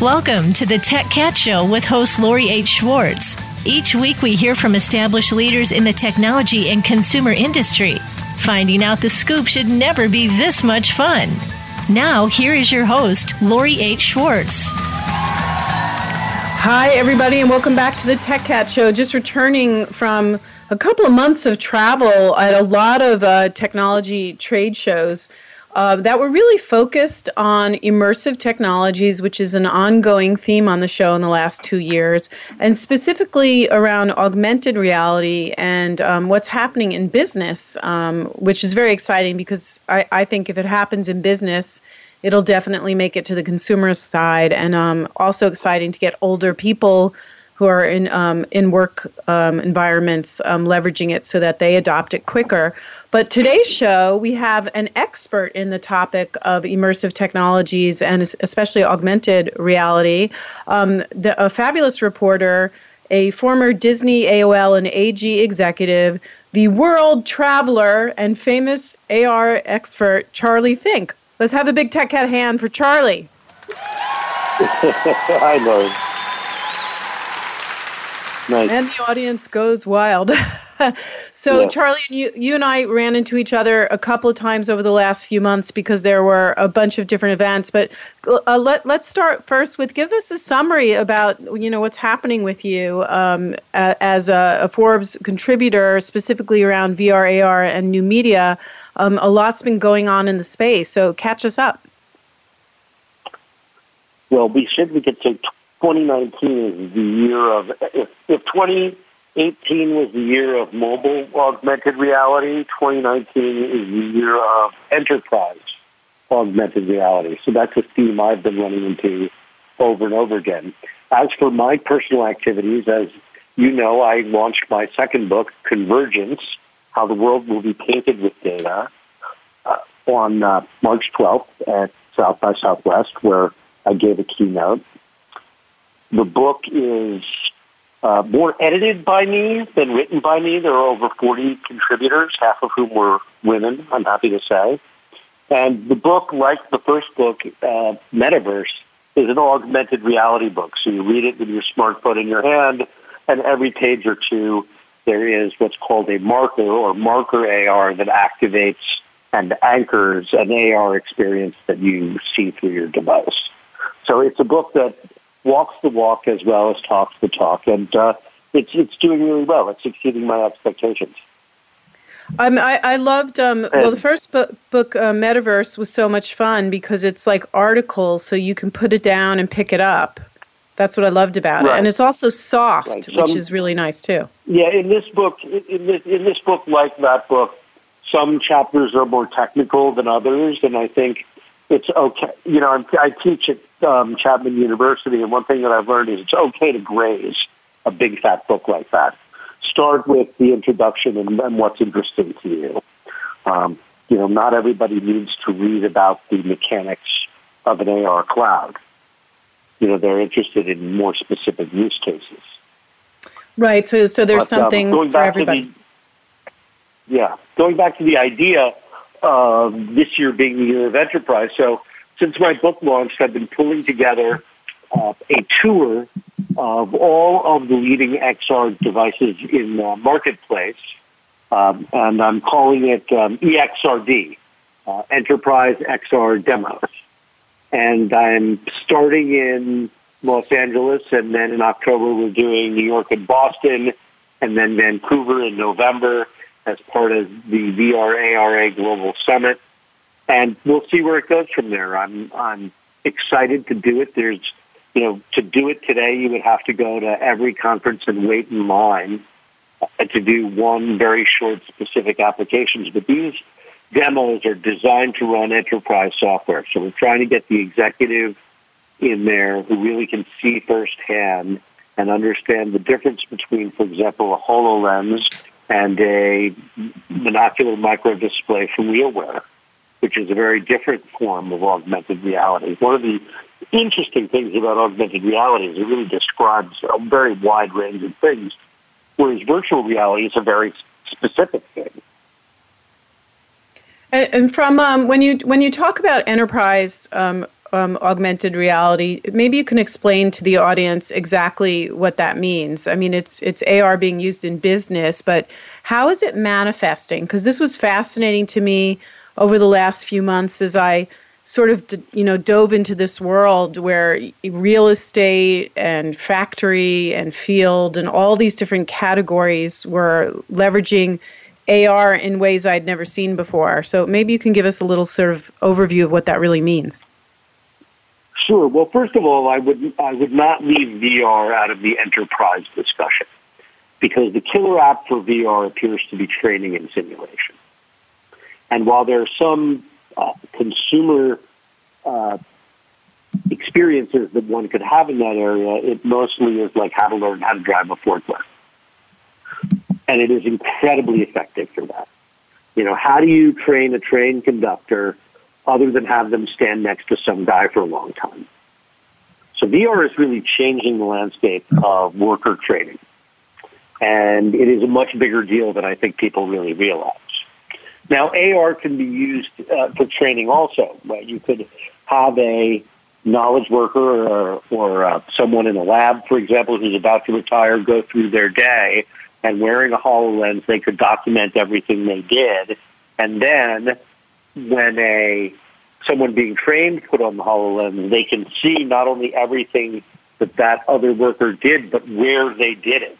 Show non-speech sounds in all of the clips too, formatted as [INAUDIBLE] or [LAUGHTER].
Welcome to the Tech Cat Show with host Lori H. Schwartz. Each week we hear from established leaders in the technology and consumer industry. Finding out the scoop should never be this much fun. Now, here is your host, Lori H. Schwartz. Hi, everybody, and welcome back to the Tech Cat Show. Just returning from a couple of months of travel at a lot of uh, technology trade shows uh, that were really focused on immersive technologies, which is an ongoing theme on the show in the last two years, and specifically around augmented reality and um, what's happening in business, um, which is very exciting because I, I, think if it happens in business, it'll definitely make it to the consumer side, and um, also exciting to get older people who are in um, in work um, environments um, leveraging it so that they adopt it quicker. But today's show, we have an expert in the topic of immersive technologies and especially augmented reality. Um, the, a fabulous reporter, a former Disney, AOL, and AG executive, the world traveler and famous AR expert, Charlie Fink. Let's have a big tech cat hand for Charlie. [LAUGHS] Hi, Lori. Nice. And the audience goes wild. [LAUGHS] so, yeah. Charlie, you, you and I ran into each other a couple of times over the last few months because there were a bunch of different events. But uh, let, let's start first with give us a summary about you know what's happening with you um, as a, a, Forbes contributor, specifically around VR, AR, and new media. Um, a lot's been going on in the space, so catch us up. Well, we said we could take 2019 is the year of, if, if 2018 was the year of mobile augmented reality, 2019 is the year of enterprise augmented reality. So that's a theme I've been running into over and over again. As for my personal activities, as you know, I launched my second book, Convergence, How the World Will Be Painted with Data, uh, on uh, March 12th at South by Southwest, where I gave a keynote. The book is uh, more edited by me than written by me. There are over 40 contributors, half of whom were women, I'm happy to say. And the book, like the first book, uh, Metaverse, is an augmented reality book. So you read it with your smartphone in your hand, and every page or two, there is what's called a marker or marker AR that activates and anchors an AR experience that you see through your device. So it's a book that walks the walk as well as talks the talk, and uh, it's it's doing really well. It's exceeding my expectations. Um, I, I loved. Um, well, the first book, book uh, Metaverse, was so much fun because it's like articles, so you can put it down and pick it up. That's what I loved about right. it, and it's also soft, right. Which is really nice too. Yeah, in this book, in this, in this book, like that book, some chapters are more technical than others, and I think it's okay. You know, I teach at um, Chapman University, and one thing that I've learned is it's okay to graze a big fat book like that. Start with the introduction and, and what's interesting to you. Um, you know, not everybody needs to read about the mechanics of an AR cloud. You know, they're interested in more specific use cases. Right. So, so there's but, um, something um, for everybody. The, yeah, going back to the idea of this year being the year of enterprise. So since my book launched, I've been pulling together uh, a tour of all of the leading XR devices in the marketplace, um, and I'm calling it um, EXRD, uh, Enterprise XR Demos. And I'm starting in Los Angeles, and then in October we're doing New York and Boston, and then Vancouver in November as part of the VRARA Global Summit and we'll see where it goes from there. I'm I'm excited to do it. There's you know to do it today, you would have to go to every conference and wait in line uh, to do one very short specific applications. But these demos are designed to run enterprise software. So we're trying to get the executive in there who really can see firsthand and understand the difference between, for example, a HoloLens and a monocular micro display from RealWear which is a very different form of augmented reality. One of the interesting things about augmented reality is it really describes a very wide range of things, whereas virtual reality is a very specific thing. And from um, when you when you talk about enterprise um, um, augmented reality. Maybe you can explain to the audience exactly what that means. I mean, it's it's AR being used in business, but how is it manifesting? Because this was fascinating to me over the last few months as I sort of you know dove into this world where real estate and factory and field and all these different categories were leveraging AR in ways I'd never seen before. So maybe you can give us a little sort of overview of what that really means. Sure. Well, first of all, I would I would not leave VR out of the enterprise discussion because the killer app for VR appears to be training and simulation. And while there are some uh, consumer uh, experiences that one could have in that area, it mostly is like how to learn how to drive a forklift. And it is incredibly effective for that. You know, how do you train a train conductor other than have them stand next to some guy for a long time? So VR is really changing the landscape of worker training. And it is a much bigger deal than I think people really realize. Now, AR can be used uh, for training also. Right? You could have a knowledge worker or, or uh, someone in a lab, for example, who's about to retire, go through their day, and wearing a HoloLens, they could document everything they did. And then when a someone being trained put on the HoloLens, they can see not only everything that that other worker did, but where they did it.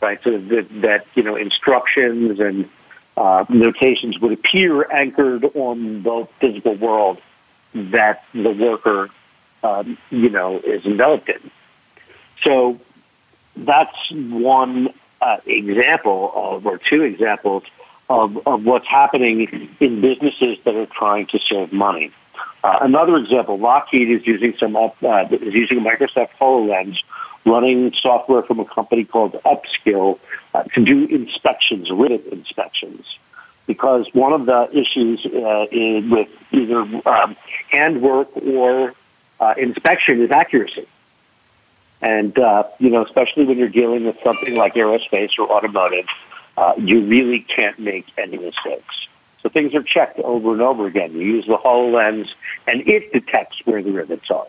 Right? So that, that you know, instructions and uh, notations would appear anchored on the physical world that the worker, um, you know, is enveloped in. So that's one uh, example of, or two examples of, of what's happening in businesses that are trying to save money. Uh, another example, Lockheed is using some uh, is using a Microsoft HoloLens running software from a company called Upskill uh, to do inspections, rivet inspections. Because one of the issues uh, in, with either um, handwork or uh, inspection is accuracy. And, uh, you know, especially when you're dealing with something like aerospace or automotive, uh, you really can't make any mistakes. So things are checked over and over again. You use the HoloLens, and it detects where the rivets are.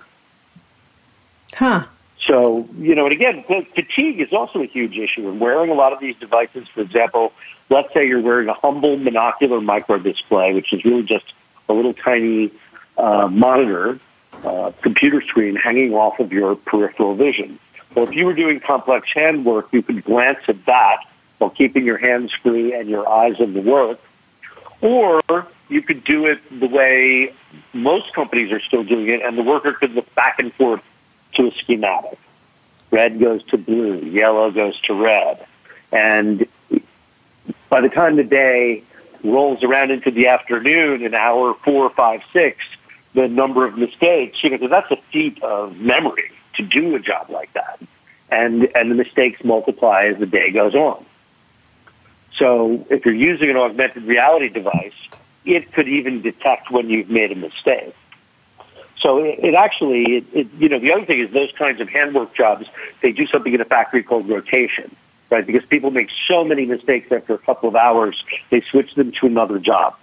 Huh. So, you know, and again, fatigue is also a huge issue. And wearing a lot of these devices, for example, let's say you're wearing a humble monocular micro display, which is really just a little tiny uh, monitor, uh, computer screen hanging off of your peripheral vision. Well, if you were doing complex hand work, you could glance at that while keeping your hands free and your eyes on the work. Or you could do it the way most companies are still doing it, and the worker could look back and forth to a schematic. Red goes to blue, yellow goes to red. And by the time the day rolls around into the afternoon, an hour four, five, six, the number of mistakes, you know, that's a feat of memory to do a job like that. And, and the mistakes multiply as the day goes on. So if you're using an augmented reality device, it could even detect when you've made a mistake. So it, it actually, it, it, you know, the other thing is those kinds of handwork jobs, they do something in a factory called rotation, right? Because people make so many mistakes after a couple of hours, they switch them to another job.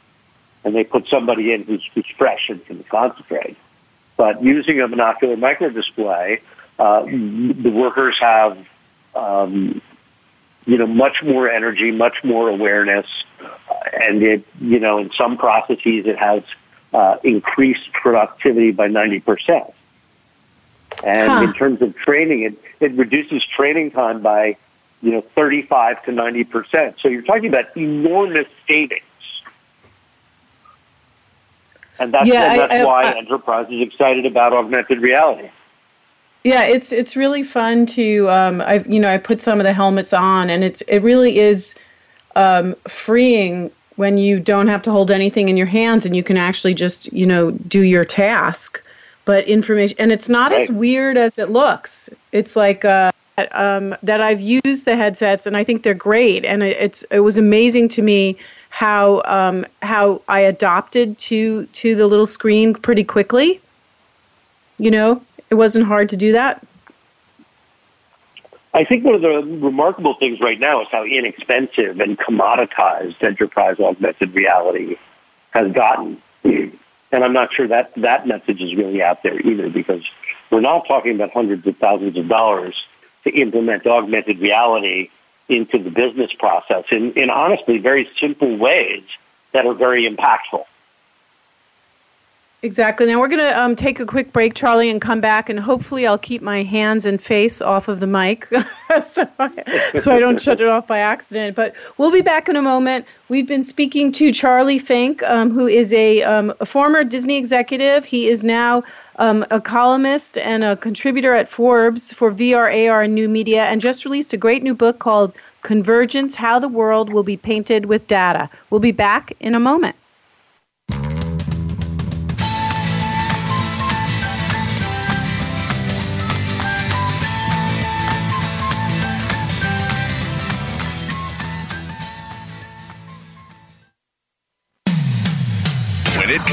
And they put somebody in who's, who's fresh and can concentrate. But using a monocular micro display, uh, the workers have, um, you know, much more energy, much more awareness, uh, and it, you know, in some processes it has uh, increased productivity by 90%. And huh. in terms of training, it, it reduces training time by, you know, 35 to 90%. So you're talking about enormous savings. And that's, yeah, and that's I, I, why I, enterprise is excited about augmented reality. Yeah, it's it's really fun to um, I've you know I put some of the helmets on and it's it really is um, freeing when you don't have to hold anything in your hands and you can actually just, you know, do your task. But information, and it's not right. as weird as it looks. It's like uh, um, that I've used the headsets and I think they're great. And it's it was amazing to me how um, how I adopted to to the little screen pretty quickly. You know, it wasn't hard to do that. I think one of the remarkable things right now is how inexpensive and commoditized enterprise augmented reality has gotten. And I'm not sure that that message is really out there either because we're not talking about hundreds of thousands of dollars to implement augmented reality into the business process in, in honestly very simple ways that are very impactful. Exactly. Now we're going to um, take a quick break, Charlie, and come back, and hopefully I'll keep my hands and face off of the mic [LAUGHS] so, so I don't shut it off by accident. But we'll be back in a moment. We've been speaking to Charlie Fink, um, who is a, um, a, former Disney executive. He is now um, a columnist and a contributor at Forbes for VR, AR, and new media, and just released a great new book called Convergence How the World Will Be Painted with Data. We'll be back in a moment.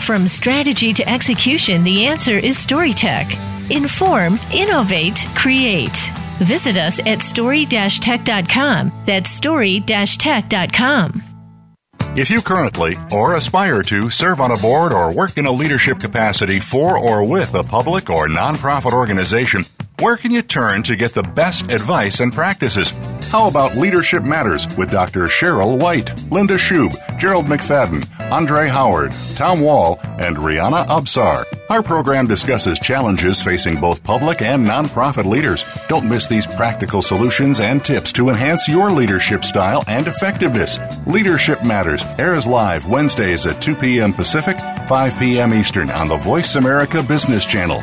From strategy to execution, the answer is StoryTech. Inform, innovate, create. Visit us at story-tech.com. That's story-tech.com. If you currently or aspire to serve on a board or work in a leadership capacity for or with a public or nonprofit organization, where can you turn to get the best advice and practices? How about Leadership Matters with Dr. Cheryl White, Linda Schub, Gerald McFadden, Andre Howard, Tom Wall, and Rihanna Absar? Our program discusses challenges facing both public and nonprofit leaders. Don't miss these practical solutions and tips to enhance your leadership style and effectiveness. Leadership Matters airs live Wednesdays at 2 p.m. Pacific, 5 p.m. Eastern on the Voice America Business Channel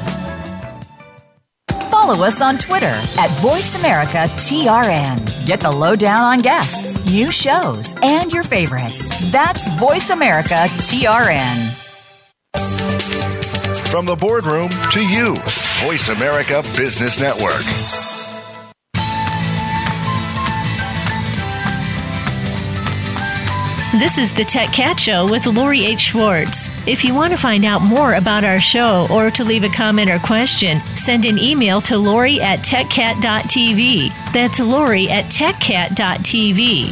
follow us on Twitter at VoiceAmericaTRN. Get the lowdown on guests, new shows, and your favorites. That's VoiceAmericaTRN. From the boardroom to you, Voice America Business Network. This is the Tech Cat Show with Lori H. Schwartz. If you want to find out more about our show or to leave a comment or question, send an email to Lori at techcat.tv. That's Lori at techcat.tv.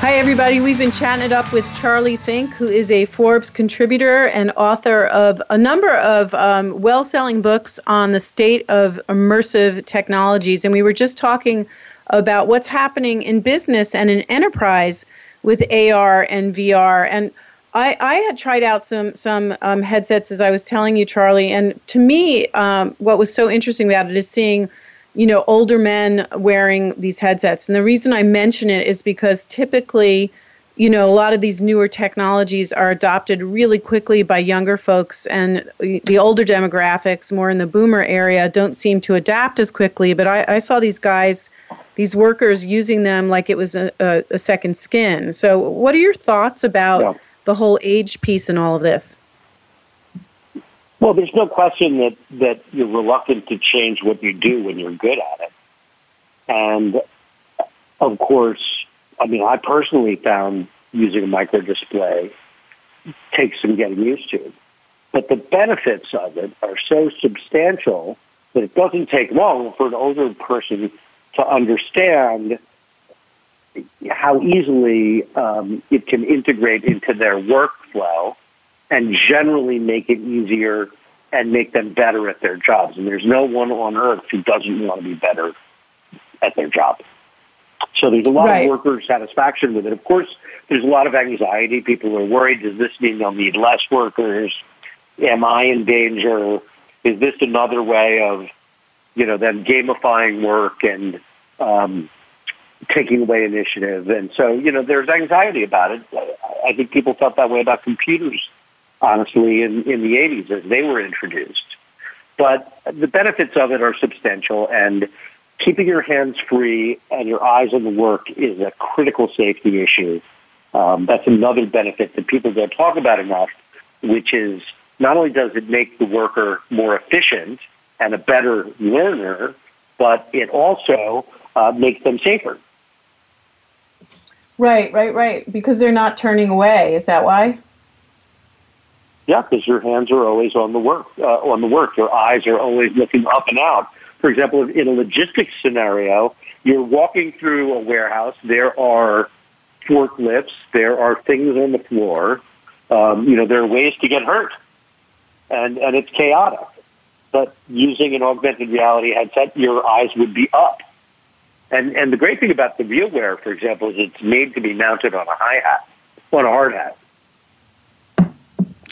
Hi, everybody. We've been chatting it up with Charlie Fink, who is a Forbes contributor and author of a number of um, well selling books on the state of immersive technologies. And we were just talking about what's happening in business and in enterprise with AR and VR. And I, I had tried out some some um, headsets as I was telling you, Charlie. And to me, um, what was so interesting about it is seeing, you know, older men wearing these headsets. And the reason I mention it is because typically, you know, a lot of these newer technologies are adopted really quickly by younger folks, and the older demographics, more in the boomer area, don't seem to adapt as quickly. But I, I saw these guys these workers using them like it was a, a, a second skin. So, what are your thoughts about yeah. the whole age piece and all of this? Well, there's no question that, that you're reluctant to change what you do when you're good at it. And of course, I mean, I personally found using a micro display takes some getting used to. But the benefits of it are so substantial that it doesn't take long for an older person to understand how easily um, it can integrate into their workflow and generally make it easier and make them better at their jobs. And there's no one on earth who doesn't want to be better at their job. So there's a lot right. of worker satisfaction with it. Of course, there's a lot of anxiety. People are worried, does this mean they'll need less workers? Am I in danger? Is this another way of you know, them gamifying work and um, taking away initiative. And so, you know, there's anxiety about it. I think people felt that way about computers, honestly, in, in the 80s as they were introduced. But the benefits of it are substantial, and keeping your hands free and your eyes on the work is a critical safety issue. Um, that's another benefit that people don't talk about enough, which is not only does it make the worker more efficient and a better learner, but it also uh, makes them safer. Right, right, right. Because they're not turning away. Is that why? Yeah, because your hands are always on the work. Uh, on the work, your eyes are always looking up and out. For example, in a logistics scenario, you're walking through a warehouse. There are forklifts. There are things on the floor. Um, you know, there are ways to get hurt, and and it's chaotic. But using an augmented reality headset, your eyes would be up. And and the great thing about the RealWear, for example, is it's made to be mounted on a high hat, on a hard hat.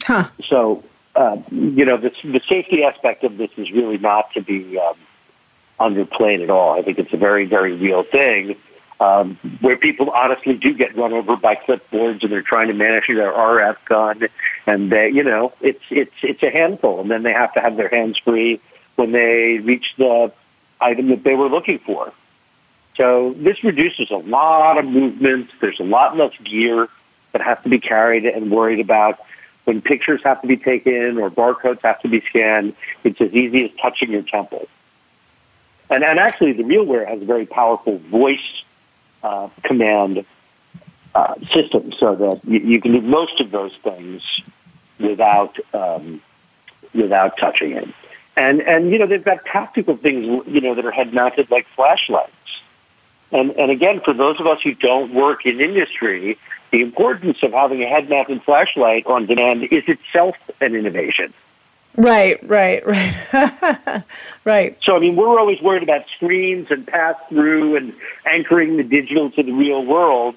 Huh. So, uh, you know, the, the safety aspect of this is really not to be um, underplayed at all. I think it's a very, very real thing um, where people honestly do get run over by clipboards and they're trying to manage their RF gun, and they, you know, it's it's it's a handful, and then they have to have their hands free when they reach the item that they were looking for. So this reduces a lot of movement. There's a lot less gear that has to be carried and worried about. When pictures have to be taken or barcodes have to be scanned, it's as easy as touching your temple. And, and actually, the RealWear has a very powerful voice uh, command uh, system so that you, you, can do most of those things without um, without touching it. And and you know they've got tactical things you know that are head mounted like flashlights. And and again, for those of us who don't work in industry, the importance of having a head mounted flashlight on demand is itself an innovation. Right, right, [LAUGHS] right, right. So I mean, we're always worried about screens and pass through and anchoring the digital to the real world.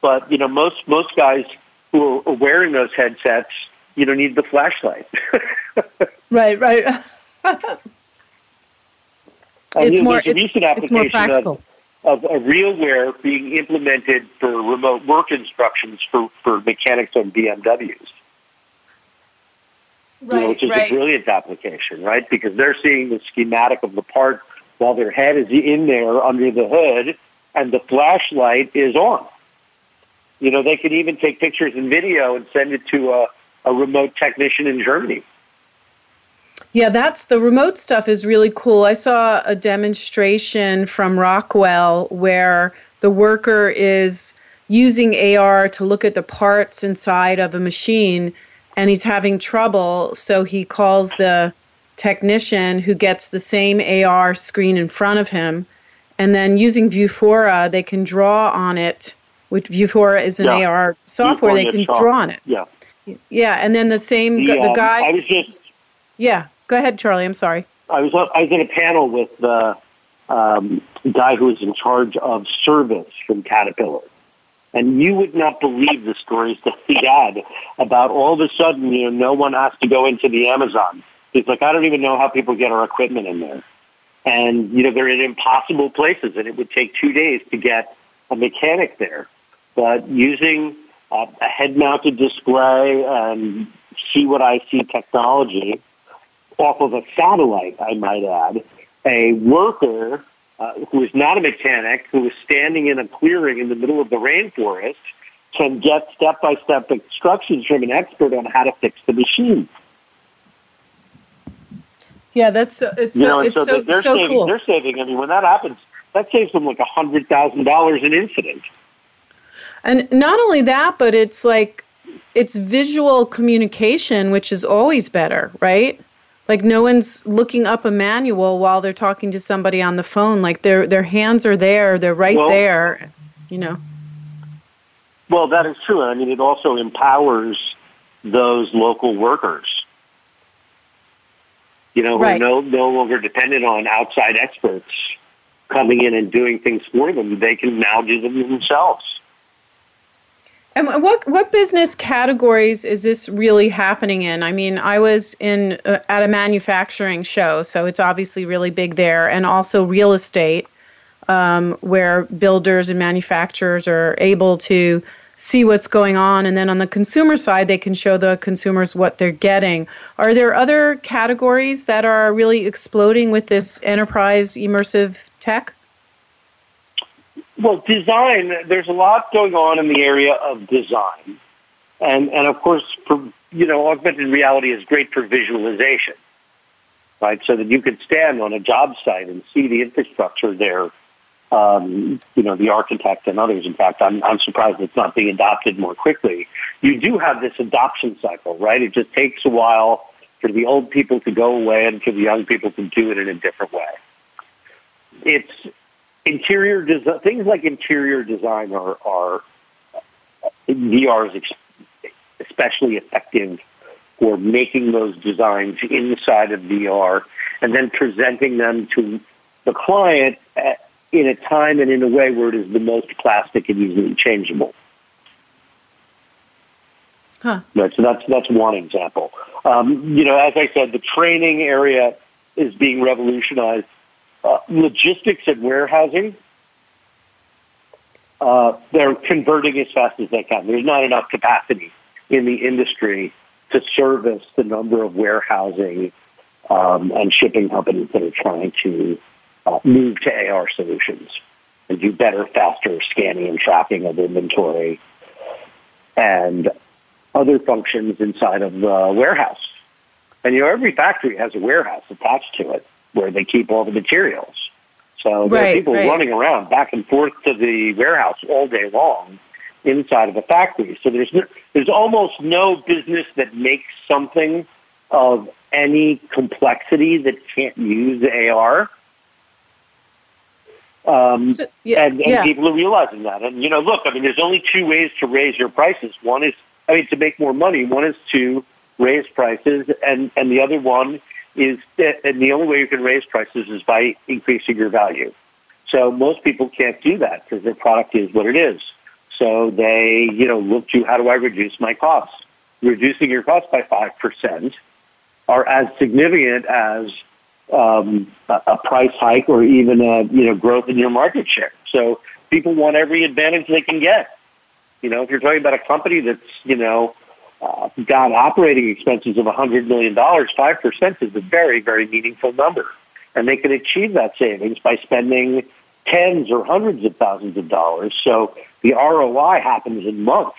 But you know, most most guys who are wearing those headsets, you don't need the flashlight. [LAUGHS] right, right. [LAUGHS] it's more. It's, it's, more practical. Of, of a RealWear being implemented for remote work instructions for, for mechanics on BMWs. Right, you know, which is right. a brilliant application, right? Because they're seeing the schematic of the part while their head is in there under the hood and the flashlight is on. You know, they can even take pictures and video and send it to a, a remote technician in Germany. Yeah, that's the remote stuff is really cool. I saw a demonstration from Rockwell where the worker is using AR to look at the parts inside of a machine and he's having trouble, so he calls the technician who gets the same AR screen in front of him. And then using Vuforia, they can draw on it. Which Vuforia is an yeah. AR software, they can draw on it. Yeah. Yeah, and then the same the, the um, guy. I was just. Yeah, go ahead, Charlie. I'm sorry. I was I was in a panel with the um, guy who was in charge of service from Caterpillar, and you would not believe the stories that he had about all of a sudden, you know, no one has to go into the Amazon. He's like, I don't even know how people get our equipment in there. And, you know, they're in impossible places and it would take two days to get a mechanic there. But using uh, a head mounted display and see what I see technology off of a satellite, I might add, a worker uh, who is not a mechanic, who is standing in a clearing in the middle of the rainforest, can get step by step instructions from an expert on how to fix the machine. Yeah, that's it's you know, so, it's so, so, they're so saving, cool. They're saving. I mean, when that happens, that saves them like a hundred thousand dollars an incident. And not only that, but it's like it's visual communication, which is always better, right? Like no one's looking up a manual while they're talking to somebody on the phone. Like their their hands are there, they're right well, there, you know. Well, that is true. I mean, it also empowers those local workers. You know, right. who are no no longer dependent on outside experts coming in and doing things for them. They can now do them themselves. And what what business categories is this really happening in? I mean, I was in uh, at a manufacturing show, so it's obviously really big there, and also real estate, um, where builders and manufacturers are able to see what's going on, and then on the consumer side, they can show the consumers what they're getting. Are there other categories that are really exploding with this enterprise immersive tech? Well, design, there's a lot going on in the area of design. And, and of course, for you know, augmented reality is great for visualization, right? So that you could stand on a job site and see the infrastructure there. Um, you know, the architect and others. In fact, I'm, I'm surprised it's not being adopted more quickly. You do have this adoption cycle, right? It just takes a while for the old people to go away and for the young people to do it in a different way. It's interior design, things like interior design are, are VR is especially effective for making those designs inside of VR and then presenting them to the client in a time and in a way where it is the most plastic and easily changeable. Huh. Right, so that's that's one example. Um, you know, as I said, the training area is being revolutionized. Uh, logistics and warehousing uh, they're converting as fast as they can. There's not enough capacity in the industry to service the number of warehousing um, and shipping companies that are trying to uh, move to AR solutions and do better, faster scanning and tracking of inventory and other functions inside of the warehouse. And you know, every factory has a warehouse attached to it where they keep all the materials. So there right, are people right. running around back and forth to the warehouse all day long inside of a factory. So there's no, there's almost no business that makes something of any complexity that can't use AR. Um, So, yeah, and, and yeah. people are realizing that. And you know, look, I mean, there's only two ways to raise your prices. One is, I mean, to make more money. One is to raise prices, and and the other one is, that, and the only way you can raise prices is by increasing your value. So most people can't do that because their product is what it is. So they, you know, look to how do I reduce my costs? Reducing your costs by five percent are as significant as um, a price hike or even a you know growth in your market share. So people want every advantage they can get. You know, if you're talking about a company that's you know uh, got operating expenses of $100 million, 5% is a very, very meaningful number. And they can achieve that savings by spending tens or hundreds of thousands of dollars. So the ROI happens in months.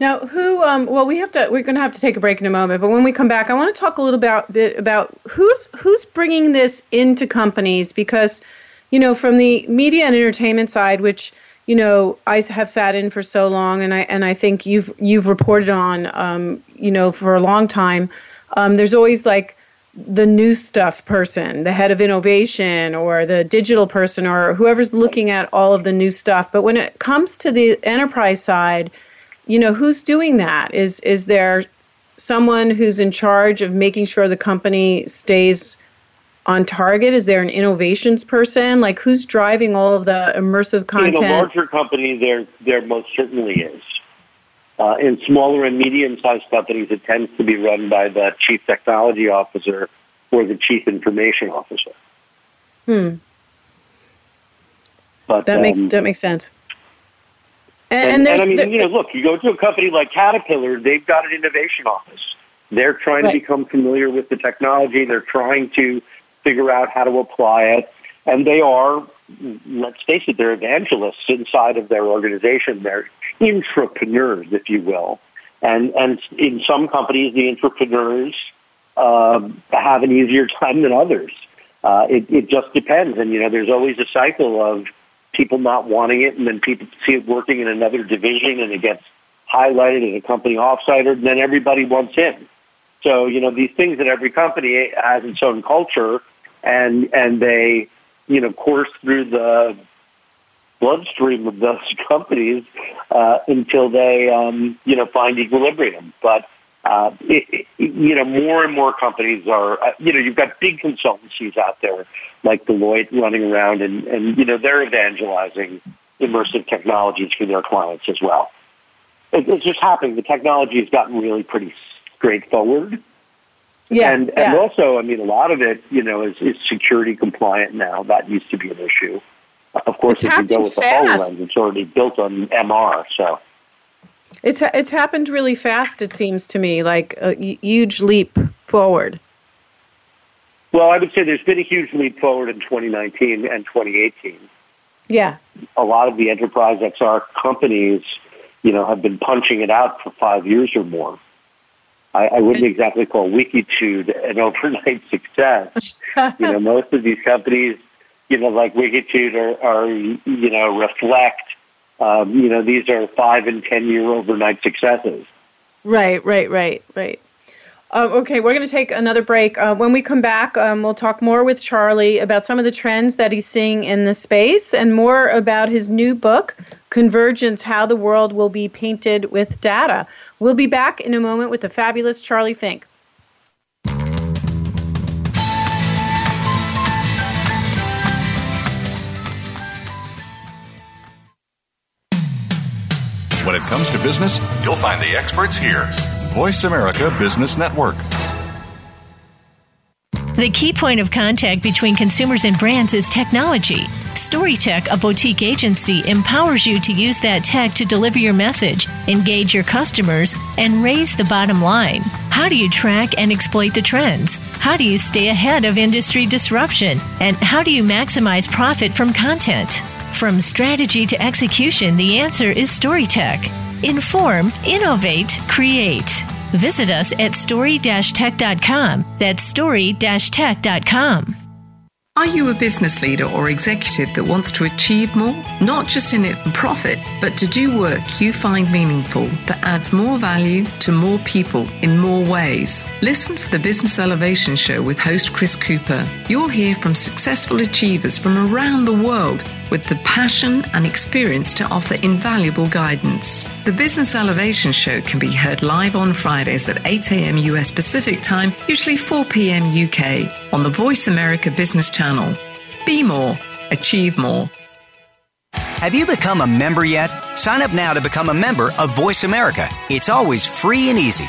Now, who? Um, well, we have to. We're going to have to take a break in a moment. But when we come back, I want to talk a little about bit about who's who's bringing this into companies because, you know, from the media and entertainment side, which you know I have sat in for so long, and I and I think you've you've reported on, um, you know, for a long time. Um, there's always like the new stuff person, the head of innovation, or the digital person, or whoever's looking at all of the new stuff. But when it comes to the enterprise side you know who's doing that is is there someone who's in charge of making sure the company stays on target is there an innovations person like who's driving all of the immersive content In a larger company, there there most certainly is. Uh, in smaller and medium-sized companies, it tends to be run by the chief technology officer or the chief information officer. hmm But that makes um, that makes sense and, And, and I mean, you know, look, you go to a company like Caterpillar, they've got an innovation office. They're trying Right. to become familiar with the technology. They're trying to figure out how to apply it. And they are, let's face it, they're evangelists inside of their organization. They're entrepreneurs, if you will. And, and in some companies, the entrepreneurs um, have an easier time than others. Uh, it, it just depends. And, you know, there's always a cycle of people not wanting it, and then people see it working in another division, and it gets highlighted in a company offsite, and then everybody wants in. So you know these things that every company has its own culture, and and they you know course through the bloodstream of those [LAUGHS] companies uh, until they um, you know find equilibrium. But uh, it, it, you know more and more companies are uh, you know you've got big consultancies out there like Deloitte running around and, and you know they're evangelizing immersive technologies for their clients as well. It, it's just happening. The technology has gotten really pretty straightforward. Yeah and yeah. and also, I mean, a lot of it, you know, is, is security compliant now. That used to be an issue. Of course, It's if you go with the fast. HoloLens, it's already built on MR. So, it's it's happened really fast it seems to me like a huge leap forward well, I would say there's been a huge leap forward in 2019 and 2018. yeah a lot of the enterprise XR companies you know, have been punching it out for five years or more. I, I wouldn't exactly call Wikitude an [LAUGHS] overnight success. [LAUGHS] you know, most of these companies, you know, like Wikitude are, are you know, reflect, um, you know, these are five and ten year overnight successes. Right, right, right, right. Uh, okay, we're going to take another break. Uh, when we come back, um, we'll talk more with Charlie about some of the trends that he's seeing in the space and more about his new book, Convergence How the World Will Be Painted with Data. We'll be back in a moment with the fabulous Charlie Fink. When it comes to business, you'll find the experts here. Voice America Business Network. The key point of contact between consumers and brands is technology. StoryTech, a boutique agency, empowers you to use that tech to deliver your message, engage your customers, and raise the bottom line. How do you track and exploit the trends? How do you stay ahead of industry disruption? And how do you maximize profit from content? From strategy to execution, the answer is StoryTech. Inform, innovate, create. Visit us at story-tech.com. That's story-tech.com. Are you a business leader or executive that wants to achieve more? Not just in it for profit, but to do work you find meaningful that adds more value to more people in more ways. Listen for the Business Elevation Show with host Chris Cooper. You'll hear from successful achievers from around the world with the passion and experience to offer invaluable guidance. The Business Elevation Show can be heard live on Fridays at 8 a.m. US Pacific Time, usually 4 p.m. UK, on the Voice America Business Channel. Be more, achieve more. Have you become a member yet? Sign up now to become a member of Voice America. It's always free and easy.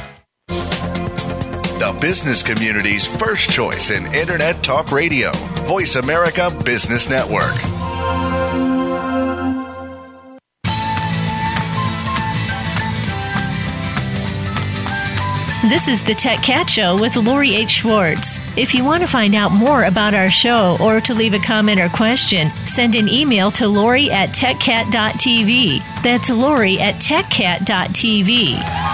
business community's first choice in Internet Talk Radio. Voice America Business Network. This is the Tech Cat Show with Lori H. Schwartz. If you want to find out more about our show or to leave a comment or question, send an email to Lori at techcat.tv. That's Lori at techcat.tv.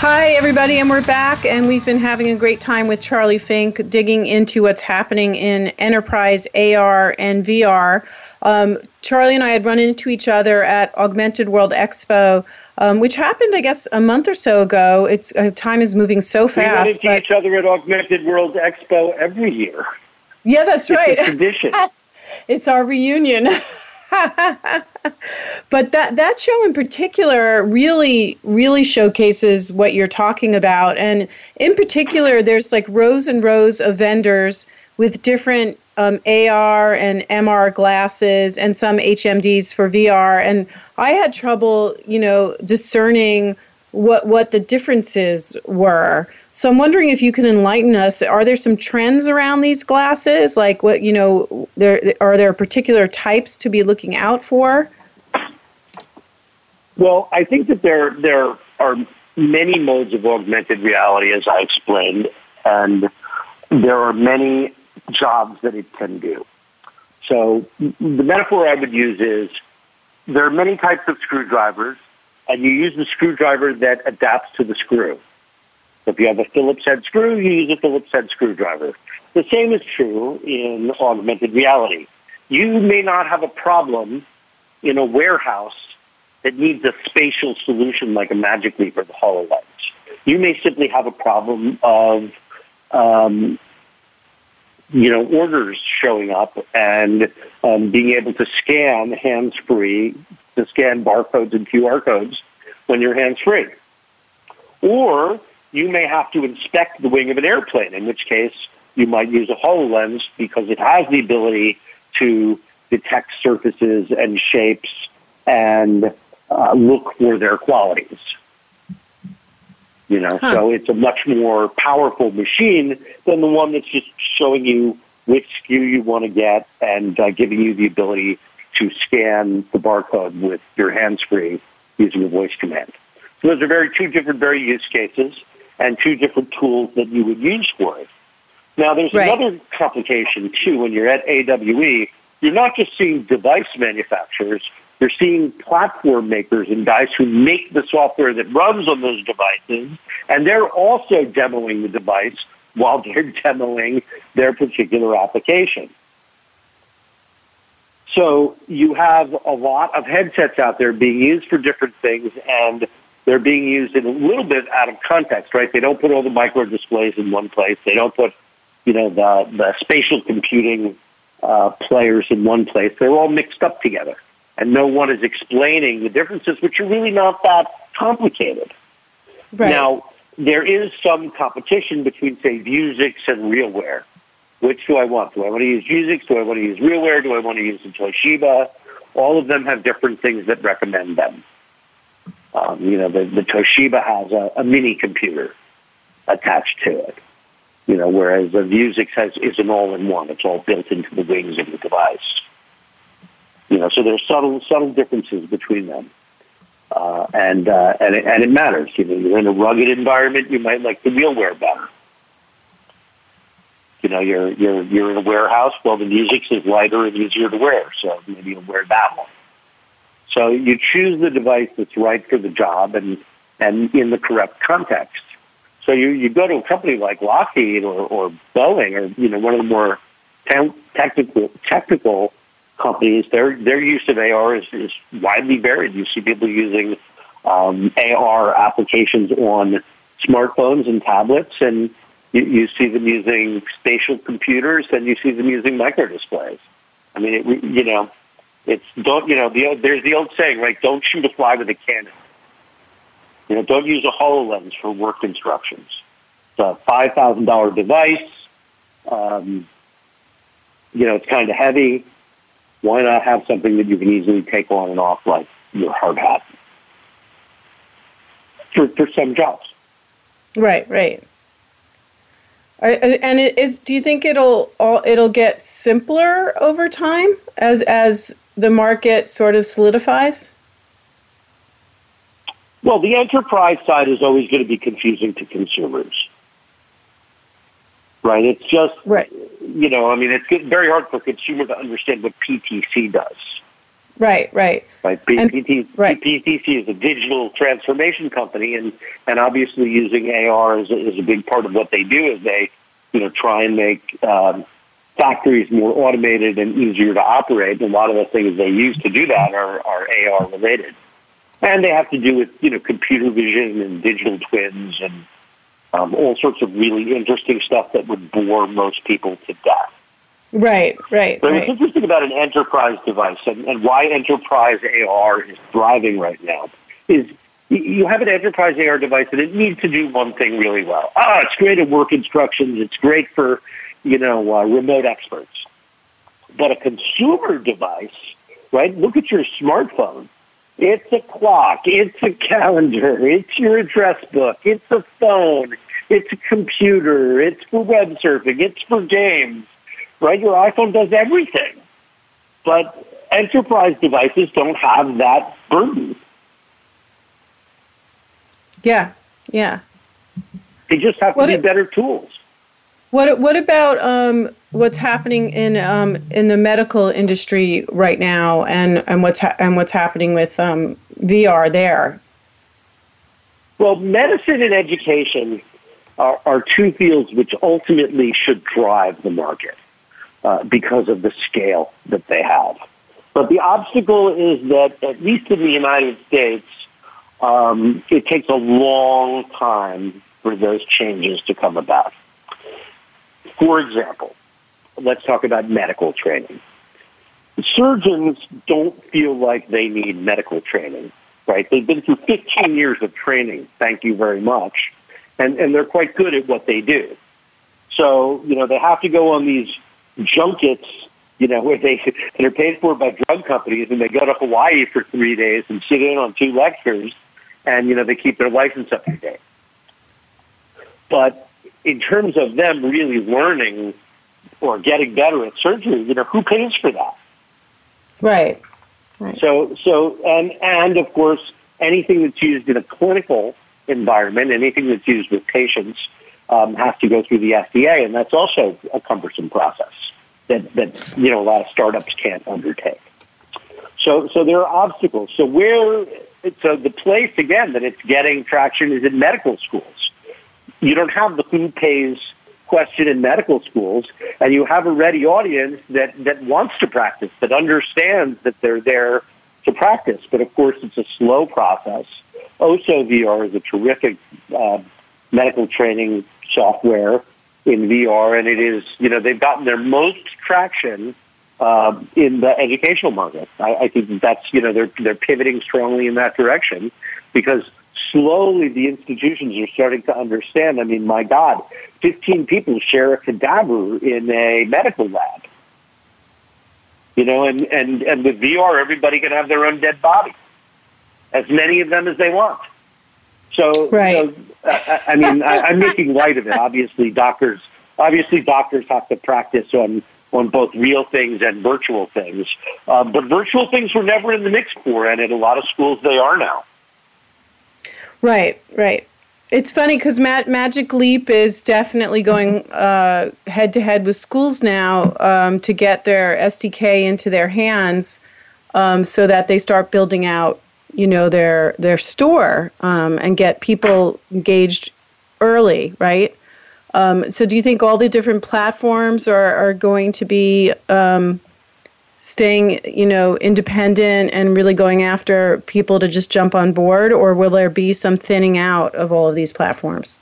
Hi, everybody, and we're back, and we've been having a great time with Charlie Fink digging into what's happening in enterprise AR and VR. Um, Charlie and I had run into each other at Augmented World Expo, um, which happened, I guess, a month or so ago. It's uh, time is moving so fast. We run into each other at Augmented World Expo every year. Yeah, that's right. It's tradition. [LAUGHS] it's our reunion. [LAUGHS] [LAUGHS] but that that show in particular really really showcases what you're talking about. And in particular there's like rows and rows of vendors with different um, AR and MR glasses and some HMDs for VR and I had trouble you know discerning what what the differences were so I'm wondering if you can enlighten us. Are there some trends around these glasses? Like what you know, there are there particular types to be looking out for? Well, I think that there there are many modes of augmented reality, as I explained, and there are many jobs that it can do. So the metaphor I would use is there are many types of screwdrivers, and you use the screwdriver that adapts to the screw. So If you have a Phillips head screw, you use a Phillips head screwdriver. The same is true in augmented reality. You may not have a problem in a warehouse that needs a spatial solution like a Magic Leap or the HoloLens. You may simply have a problem of, um, you know, orders showing up and um, being able to scan hands-free, to scan barcodes and QR codes when you're hands-free. Or you may have to inspect the wing of an airplane, in which case you might use a HoloLens because it has the ability to detect surfaces and shapes and uh, look for their qualities. You know, huh. so it's a much more powerful machine than the one that's just showing you which SKU you want to get and uh, giving you the ability to scan the barcode with your hands free using a voice command. So those are very two different very use cases and two different tools that you would use for it. Now there's right. another complication too when you're at AWE. You're not just seeing device manufacturers, you're seeing platform makers and guys who make the software that runs on those devices, and they're also demoing the device while they're [LAUGHS] demoing their particular application. So you have a lot of headsets out there being used for different things, and they're being used in a little bit out of context, right? They don't put all the micro displays in one place. They don't put, you know, the the spatial computing uh, players in one place. They're all mixed up together, and no one is explaining the differences, which are really not that complicated. Right. Now, there is some competition between, say, Vuzix and RealWear. Which do I want? Do I want to use Vuzix? Do I want to use RealWear? Do I want to use the Toshiba? All of them have different things that recommend them. Um, you know, the, the Toshiba has a, a mini computer attached to it. You know, whereas the Vuzix has is an all-in-one. It's all built into the wings of the device. You know, so there's subtle subtle differences between them. Uh, and uh, and it, and it matters. You know, you're in a rugged environment, you might like the RealWear better. You know, you're you're you're in a warehouse. Well, the Vuzix is lighter and easier to wear, so maybe you'll wear that one. So you choose the device that's right for the job and and in the correct context. So you you go to a company like Lockheed or, or Boeing or you know one of the more te- technical technical companies, their their use of AR is, is widely varied. You see people using um, AR applications on smartphones and tablets, and you, you see them using spatial computers, and you see them using micro displays. I mean, it, you know, it's don't you know the there's the old saying, right? Don't shoot a fly with a cannon. You know, don't use a Hololens for work instructions. It's a five thousand dollar device. Um, you know, it's kind of heavy why not have something that you can easily take on and off like your hard hat for, for some jobs? Right, right. And it is. Do you think it'll it'll get simpler over time as as the market sort of solidifies? Well, the enterprise side is always going to be confusing to consumers, right? It's just right you know, I mean, it's very hard for a consumer to understand what PTC does. Right, right. Right. P- and, right. PTC is a digital transformation company, and and obviously using AR is a, is a big part of what they do. Is they, you know, try and make um, factories more automated and easier to operate. And a lot of the things they use to do that are are AR related, and they have to do with you know computer vision and digital twins and um, all sorts of really interesting stuff that would bore most people to death. Right, right. But right. what's interesting about an enterprise device and, and why enterprise AR is thriving right now is you have an enterprise AR device and it needs to do one thing really well. Ah, it's great at work instructions. It's great for, you know, uh, remote experts. But a consumer device, right? Look at your smartphone. It's a clock. It's a calendar. It's your address book. It's a phone. It's a computer. It's for web surfing. It's for games. Right? Your iPhone does everything. But enterprise devices don't have that burden. Yeah. Yeah. They just have to be it, better tools. What What about um, what's happening in um, in the medical industry right now, and and what's ha- and what's happening with um, VR there? Well, medicine and education are, are two fields which ultimately should drive the market uh, because of the scale that they have. But the obstacle is that, at least in the United States, um, it takes a long time for those changes to come about. For example, let's talk about medical training. Surgeons don't feel like they need medical training, right? They've been through 15 years of training, thank you very much, and, and they're quite good at what they do. So, you know, they have to go on these junkets, you know, where they, that are paid for by drug companies, and they go to Hawaii for three days and sit in on two lectures, and, you know, they keep their license up to date. but in terms of them really learning or getting better at surgery, you know, who pays for that? Right. Right. So, so, and and of course, anything that's used in a clinical environment, anything that's used with patients, um, has to go through the FDA, and that's also a cumbersome process that that you know a lot of startups can't undertake. So, so there are obstacles. So where, so the place again that it's getting traction is in medical schools. You don't have the who pays question in medical schools, and you have a ready audience that that wants to practice, that understands that they're there to practice. But of course, it's a slow process. Osso VR is a terrific uh, medical training software in VR, and it is you know they've gotten their most traction uh, in the educational market. I, I think that's you know they're they're pivoting strongly in that direction because slowly the institutions are starting to understand. I mean, my God, 15 people share a cadaver in a medical lab. You know, and, and, and with VR, everybody can have their own dead body, as many of them as they want. So, right. so I, I mean, I, I'm making light of it. Obviously, doctors, obviously, doctors have to practice on on both real things and virtual things. Uh, but virtual things were never in the mix for, and at a lot of schools they are now. Right, right. It's funny because Ma- Magic Leap is definitely going head to head with schools now um, to get their SDK into their hands, um, so that they start building out, you know, their their store um, and get people engaged early, right? Um, so, do you think all the different platforms are, are going to be um, staying, you know, independent and really going after people to just jump on board, or will there be some thinning out of all of these platforms?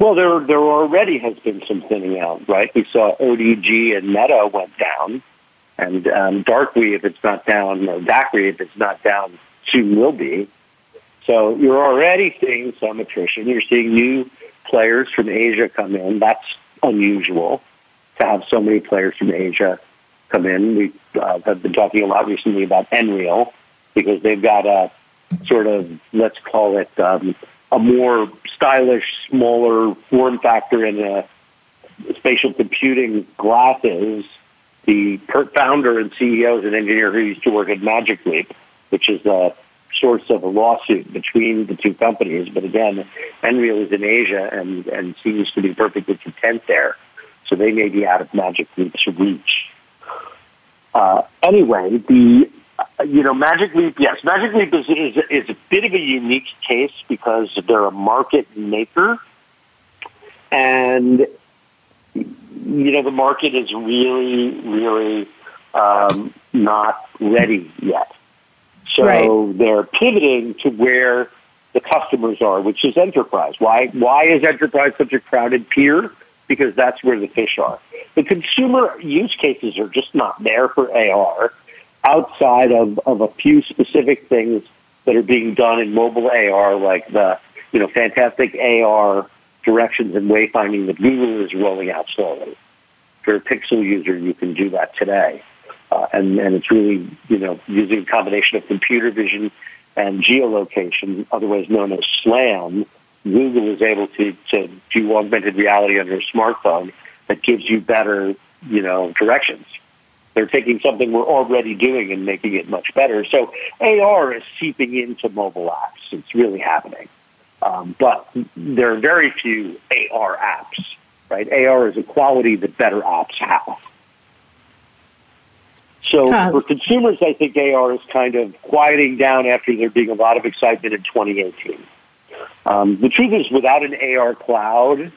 Well, there there already has been some thinning out, right? We saw ODG and Meta went down, and um, if it's not down, or if it's not down, soon will be. So you're already seeing some attrition. You're seeing new players from Asia come in. That's unusual to have so many players from Asia come in. We uh, have been talking a lot recently about Nreal because they've got a sort of let's call it um, a more stylish, smaller form factor in a spatial computing glasses. The founder and CEO is an engineer who used to work at Magic Leap, which is a source of a lawsuit between the two companies. But again, Nreal is in Asia and, and seems to be perfectly content there. So they may be out of Magic Leap's reach. Uh, anyway, the you know Magic Leap, yes, Magic Leap is, is is a bit of a unique case because they're a market maker, and you know the market is really, really um, not ready yet. So right. they're pivoting to where the customers are, which is enterprise. Why why is enterprise such a crowded pier? Because that's where the fish are. The consumer use cases are just not there for AR outside of, of a few specific things that are being done in mobile AR, like the you know fantastic AR directions and wayfinding that Google is rolling out slowly. If you're a Pixel user, you can do that today. Uh, and, and it's really, you know, using a combination of computer vision and geolocation, otherwise known as SLAM, Google is able to, to do augmented reality on your smartphone that gives you better, you know, directions. They're taking something we're already doing and making it much better. So AR is seeping into mobile apps. It's really happening. Um, but there are very few AR apps, right? AR is a quality that better apps have. So huh. for consumers, I think AR is kind of quieting down after there being a lot of excitement in 2018. Um, the truth is, without an AR cloud,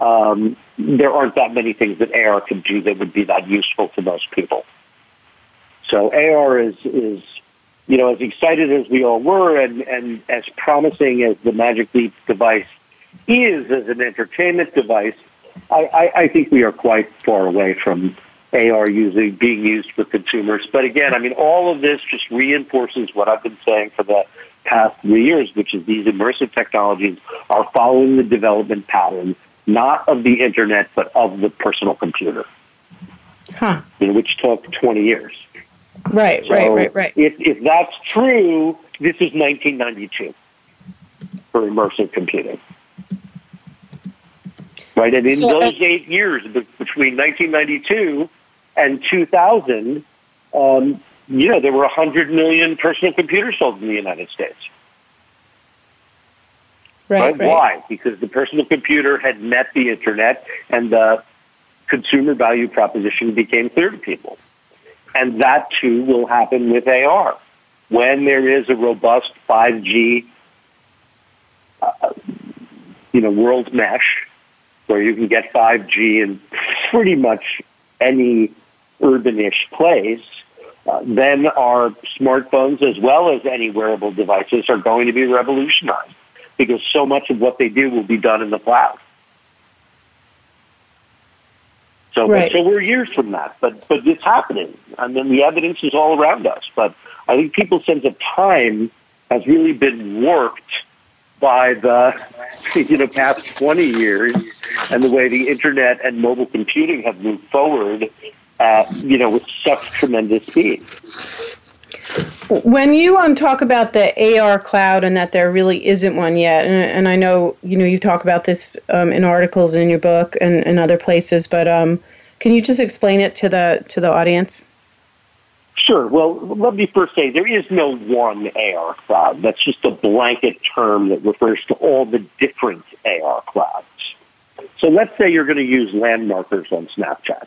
um, there aren't that many things that AR can do that would be that useful to most people. So AR is, is you know, as excited as we all were and, and as promising as the Magic Leap device is as an entertainment device, I, I, I think we are quite far away from AR using being used for consumers. But again, I mean, all of this just reinforces what I've been saying for the past three years, which is these immersive technologies are following the development pattern, not of the internet, but of the personal computer, huh. which took 20 years. Right, so right, right, right. If, if that's true, this is 1992 for immersive computing. Right? And in So- those eight years between 1992 and 2000, um, you know, there were 100 million personal computers sold in the United States. Right, right. Why? Because the personal computer had met the internet and the consumer value proposition became clear to people. And that too will happen with AR. When there is a robust 5G, uh, you know, world mesh where you can get 5G in pretty much any urbanish place, uh, then our smartphones as well as any wearable devices are going to be revolutionized because so much of what they do will be done in the cloud. So, Right. so we're years from that, but but it's happening. I mean, the evidence is all around us. But I think people's sense of time has really been warped by the [LAUGHS] you know past twenty years and the way the internet and mobile computing have moved forward, uh, you know, with such tremendous speed. When you um, talk about the AR cloud and that there really isn't one yet, and, and I know you know you talk about this um, in articles and in your book and, and other places, but um, can you just explain it to the to the audience? Sure. Well, let me first say there is no one AR cloud. That's just a blanket term that refers to all the different AR clouds. So let's say you're going to use landmarkers on Snapchat,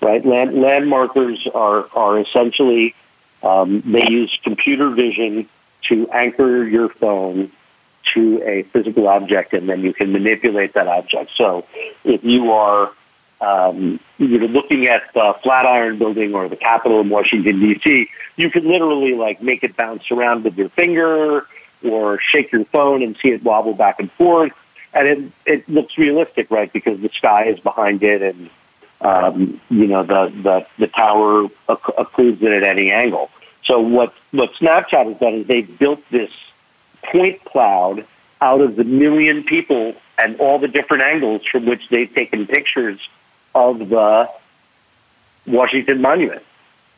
right? Land, landmarkers are, are essentially, um, they use computer vision to anchor your phone to a physical object and then you can manipulate that object. So if you are um, you're looking at the Flatiron Building or the Capitol in Washington D.C., you can literally like make it bounce around with your finger or shake your phone and see it wobble back and forth, and it it looks realistic, right? Because the sky is behind it, and um, you know the the the tower occ- occludes it at any angle. So what what Snapchat has done is they've built this point cloud out of the million people and all the different angles from which they've taken pictures of the Washington Monument.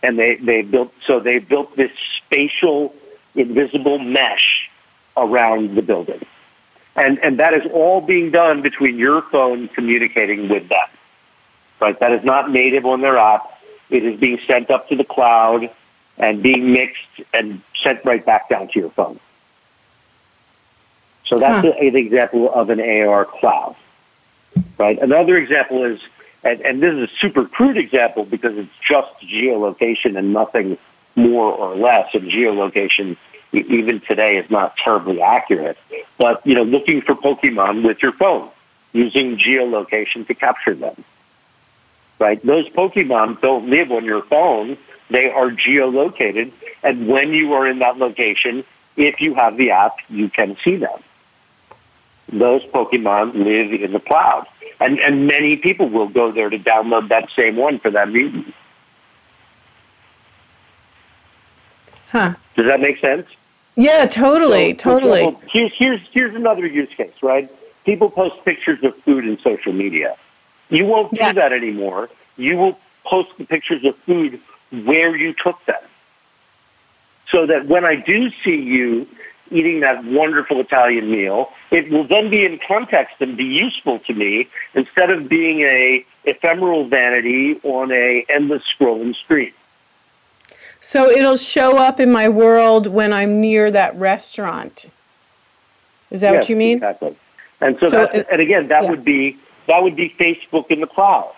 And they, they built, so they built this spatial invisible mesh around the building. And, and that is all being done between your phone communicating with them. Right? That is not native on their app. It is being sent up to the cloud and being mixed and sent right back down to your phone. So that's Huh. an example of an AR cloud. Right? Another example is and, and this is a super crude example because it's just geolocation and nothing more or less. And geolocation, even today, is not terribly accurate. But you know, looking for Pokemon with your phone, using geolocation to capture them. Right? Those Pokemon don't live on your phone; they are geolocated, and when you are in that location, if you have the app, you can see them. Those Pokemon live in the cloud. And, and many people will go there to download that same one for that reason. Huh? Does that make sense? Yeah, totally, So, totally. here's, here's, here's another use case, right? People post pictures of food in social media. You won't do that anymore. You will post the pictures of food where you took them. So that when I do see you eating that wonderful Italian meal, it will then be in context and be useful to me instead of being a ephemeral vanity on a endless scrolling screen. So it'll show up in my world when I'm near that restaurant. Is that Yes, what you mean? Exactly. And so, So that's, it- and again, that yeah. would be that would be Facebook in the cloud,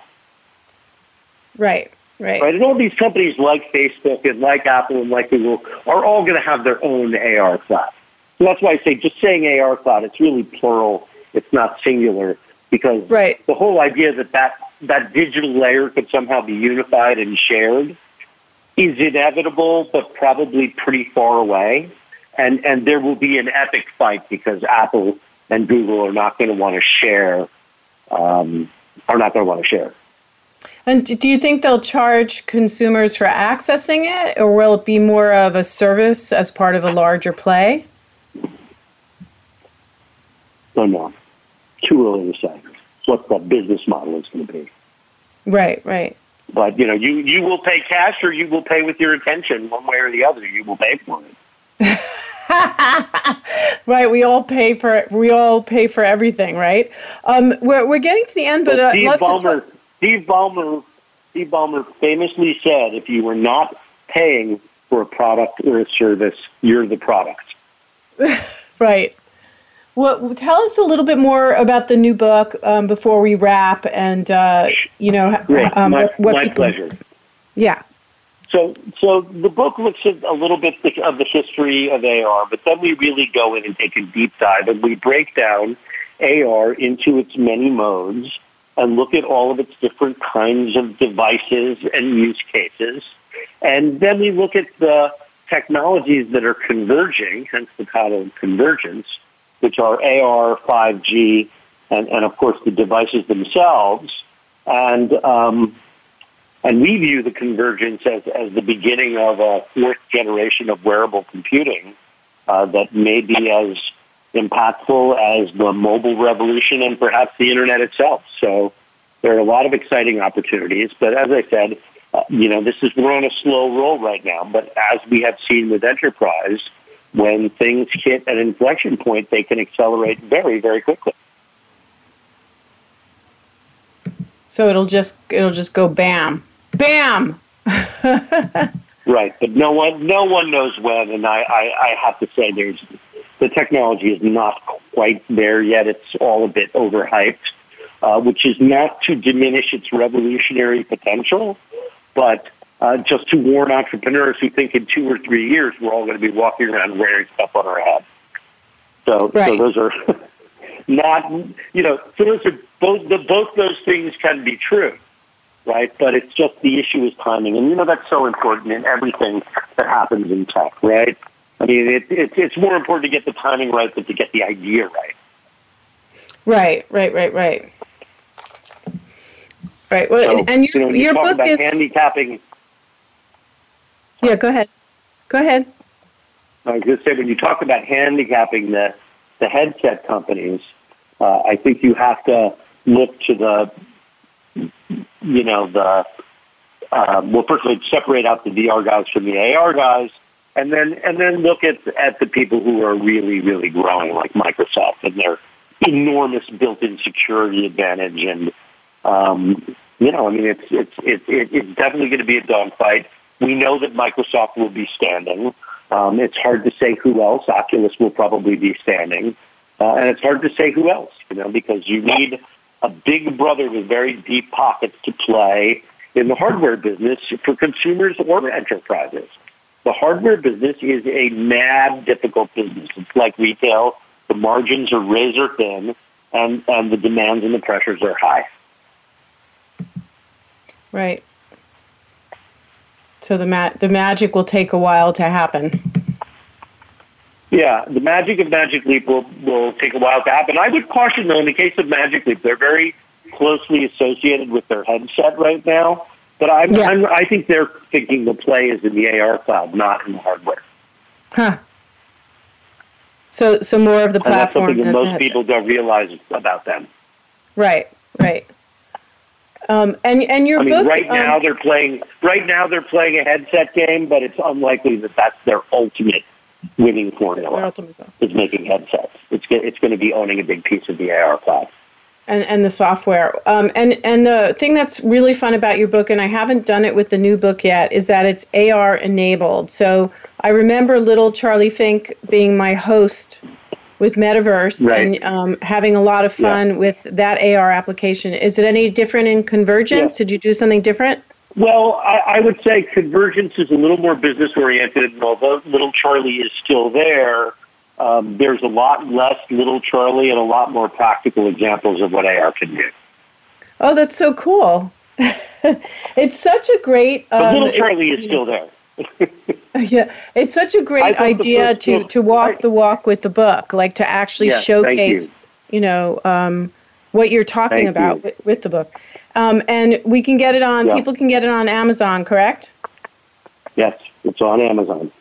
Right, right. right? And all these companies like Facebook and like Apple and like Google are all going to have their own AR cloud. So that's why I say just saying AR cloud, it's really plural. It's not singular because Right. the whole idea that, that that digital layer could somehow be unified and shared is inevitable, but probably pretty far away. And and there will be an epic fight because Apple and Google are not going to want to share. Um, are not going to want to share. And do you think they'll charge consumers for accessing it, or will it be more of a service as part of a larger play? Don't know. Too early to say what the business model is going to be. Right, right. But you know, you you will pay cash or you will pay with your attention, one way or the other. You will pay for it. [LAUGHS] right, we all pay for we all pay for everything, right? Um, we're we're getting to the end, but uh, Steve Ballmer, Steve Ballmer, Steve Ballmer famously said, "If you were not paying for a product or a service, you're the product." [LAUGHS] right. Well, tell us a little bit more about the new book um, before we wrap, and uh, you know, um, my, what, my people, pleasure. Yeah. So, so the book looks at a little bit of the history of AR, but then we really go in and take a deep dive, and we break down AR into its many modes and look at all of its different kinds of devices and use cases. And then we look at the technologies that are converging, hence the title convergence, which are AR, 5G, and, and of course the devices themselves. And um, and we view the convergence as, as the beginning of a fourth generation of wearable computing uh, that may be as impactful as the mobile revolution and perhaps the internet itself. So there are a lot of exciting opportunities. But as I said, uh, you know, this is we're on a slow roll right now. But as we have seen with enterprise, when things hit an inflection point, they can accelerate very, very quickly. So it'll just it'll just go bam, bam. [LAUGHS] right, but no one no one knows when, and I, I, I have to say there's the technology is not quite there yet. It's all a bit overhyped, uh, which is not to diminish its revolutionary potential, but uh, just to warn entrepreneurs who think in two or three years we're all going to be walking around wearing stuff on our head. So, right. so those are [LAUGHS] not, you know, so those are both, the, both those things can be true, right? But it's just the issue is timing. And, you know, that's so important in everything that happens in tech, right? I mean, it, it, it's more important to get the timing right than to get the idea right. Right, right, right, right. Right. Well, so, and your, you know, your book is handicapping yeah, go ahead. Go ahead. I was going say, when you talk about handicapping the, the headset companies, uh, I think you have to look to the, you know, the, uh, well, first of all, separate out the VR guys from the AR guys, and then and then look at at the people who are really really growing, like Microsoft, and their enormous built-in security advantage, and um, you know, I mean, it's it's it's it's definitely going to be a dogfight. We know that Microsoft will be standing. Um, it's hard to say who else. Oculus will probably be standing. Uh, and it's hard to say who else, you know, because you need a big brother with very deep pockets to play in the hardware business for consumers or enterprises. The hardware business is a mad difficult business. It's like retail. The margins are razor thin and, and the demands and the pressures are high. Right. So the ma- the magic will take a while to happen. Yeah, the magic of Magic Leap will, will take a while to happen. I would caution, though, in the case of Magic Leap, they're very closely associated with their headset right now. But I'm, yeah. I'm, I think they're thinking the play is in the AR cloud, not in the hardware. Huh. So, so more of the platform. And that's something that most people don't realize about them. Right, right. Um, and and your I mean, book right now um, they're playing. Right now they're playing a headset game, but it's unlikely that that's their ultimate winning formula. Ultimate. Is making headsets. It's it's going to be owning a big piece of the AR cloud. And, and the software. Um, and and the thing that's really fun about your book, and I haven't done it with the new book yet, is that it's AR enabled. So I remember little Charlie Fink being my host with Metaverse right. and um, having a lot of fun yeah. with that AR application. Is it any different in Convergence? Yeah. Did you do something different? Well, I, I would say Convergence is a little more business oriented, and although Little Charlie is still there, um, there's a lot less Little Charlie and a lot more practical examples of what AR can do. Oh, that's so cool! [LAUGHS] it's such a great. Um, but Little Charlie is still there. [LAUGHS] [LAUGHS] yeah, it's such a great idea to to walk the walk with the book, like to actually yes, showcase, you. you. know, um, what you're talking thank about you. with, with, the book. Um, and we can get it on. Yeah. People can get it on Amazon, correct? Yes, it's on Amazon.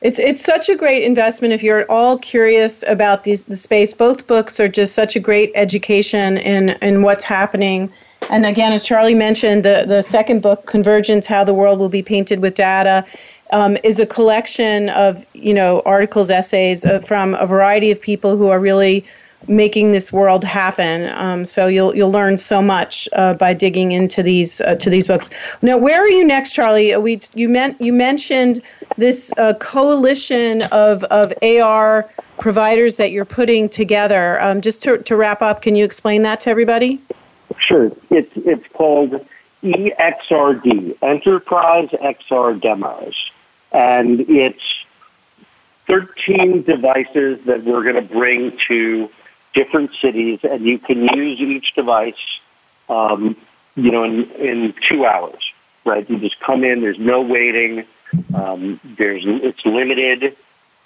It's it's such a great investment if you're at all curious about these the space. Both books are just such a great education in in what's happening and again, as Charlie mentioned, the, the second book, Convergence How the World Will Be Painted with Data, um, is a collection of you know articles, essays uh, from a variety of people who are really making this world happen. Um, so you'll you'll learn so much uh, by digging into these uh, to these books. Now, where are you next, Charlie? Uh, we you meant you mentioned this uh, coalition of of AR providers that you're putting together. Um, just to, to wrap up, can you explain that to everybody? Sure. It's it's called EXRD, Enterprise XR Demos, and it's 13 devices that we're going to bring to different cities, and you can use each device, um, you know, in, in two hours. Right? You just come in. There's no waiting. Um, there's it's limited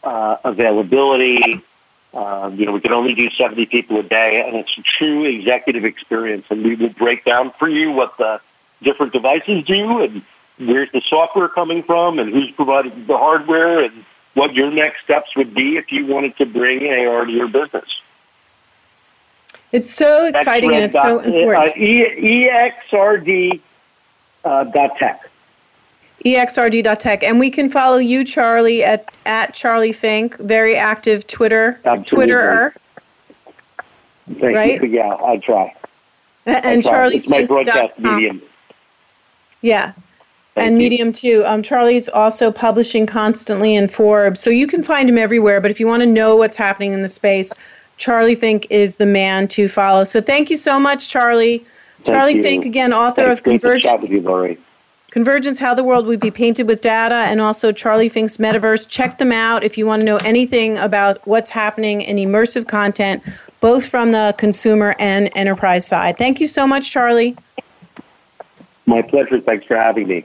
uh, availability. Uh, you know, we can only do 70 people a day, and it's a true executive experience. And we will break down for you what the different devices do, and where's the software coming from, and who's providing the hardware, and what your next steps would be if you wanted to bring AR to your business. It's so exciting and it's so important. Uh, e- EXRD uh, dot tech. EXRD.tech. And we can follow you, Charlie, at, at Charlie Fink, very active Twitter, Absolutely. Twitterer. Thank right? you. Yeah, I try. And, try. Charlie It's my broadcast medium. Yeah. Thank and you. Medium too. Um, Charlie's also publishing constantly in Forbes, so you can find him everywhere. But if you want to know what's happening in the space, Charlie Fink is the man to follow. So thank you so much, Charlie. Thank Charlie you. Fink, again, author Thanks. of Great to chat with Convergence. Lori. Convergence How the World Would Be Painted with Data, and also Charlie Fink's Metaverse. Check them out if you want to know anything about what's happening in immersive content, both from the consumer and enterprise side. Thank you so much, Charlie. My pleasure. Thanks for having me.